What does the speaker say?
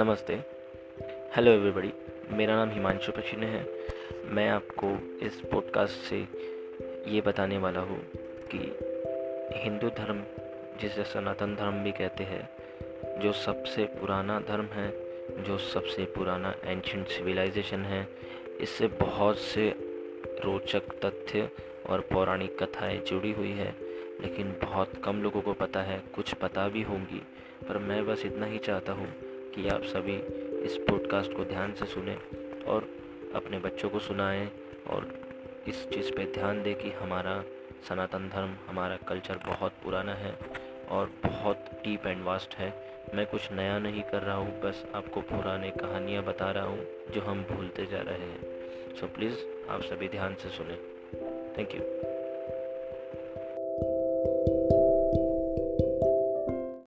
नमस्ते। Hello everybody मेरा नाम हिमांशु पचीने है। मैं आपको इस पॉडकास्ट से ये बताने वाला हूँ कि हिंदू धर्म, जिसे सनातन धर्म भी कहते हैं, जो सबसे पुराना धर्म है, जो सबसे पुराना एंशंट सिविलाइजेशन है, इससे बहुत से रोचक तथ्य और पौराणिक कथाएँ जुड़ी हुई है, लेकिन बहुत कम लोगों को पता है, कुछ पता भी होंगी, पर मैं बस इतना ही चाहता हूँ कि आप सभी इस पॉडकास्ट को ध्यान से सुने और अपने बच्चों को सुनाएँ और इस चीज़ पे ध्यान दें कि हमारा सनातन धर्म, हमारा कल्चर बहुत पुराना है और बहुत डीप एंड वास्ट है। मैं कुछ नया नहीं कर रहा हूँ, बस आपको पुराने कहानियाँ बता रहा हूँ जो हम भूलते जा रहे हैं। सो so प्लीज़ आप सभी ध्यान से सुने। Thank you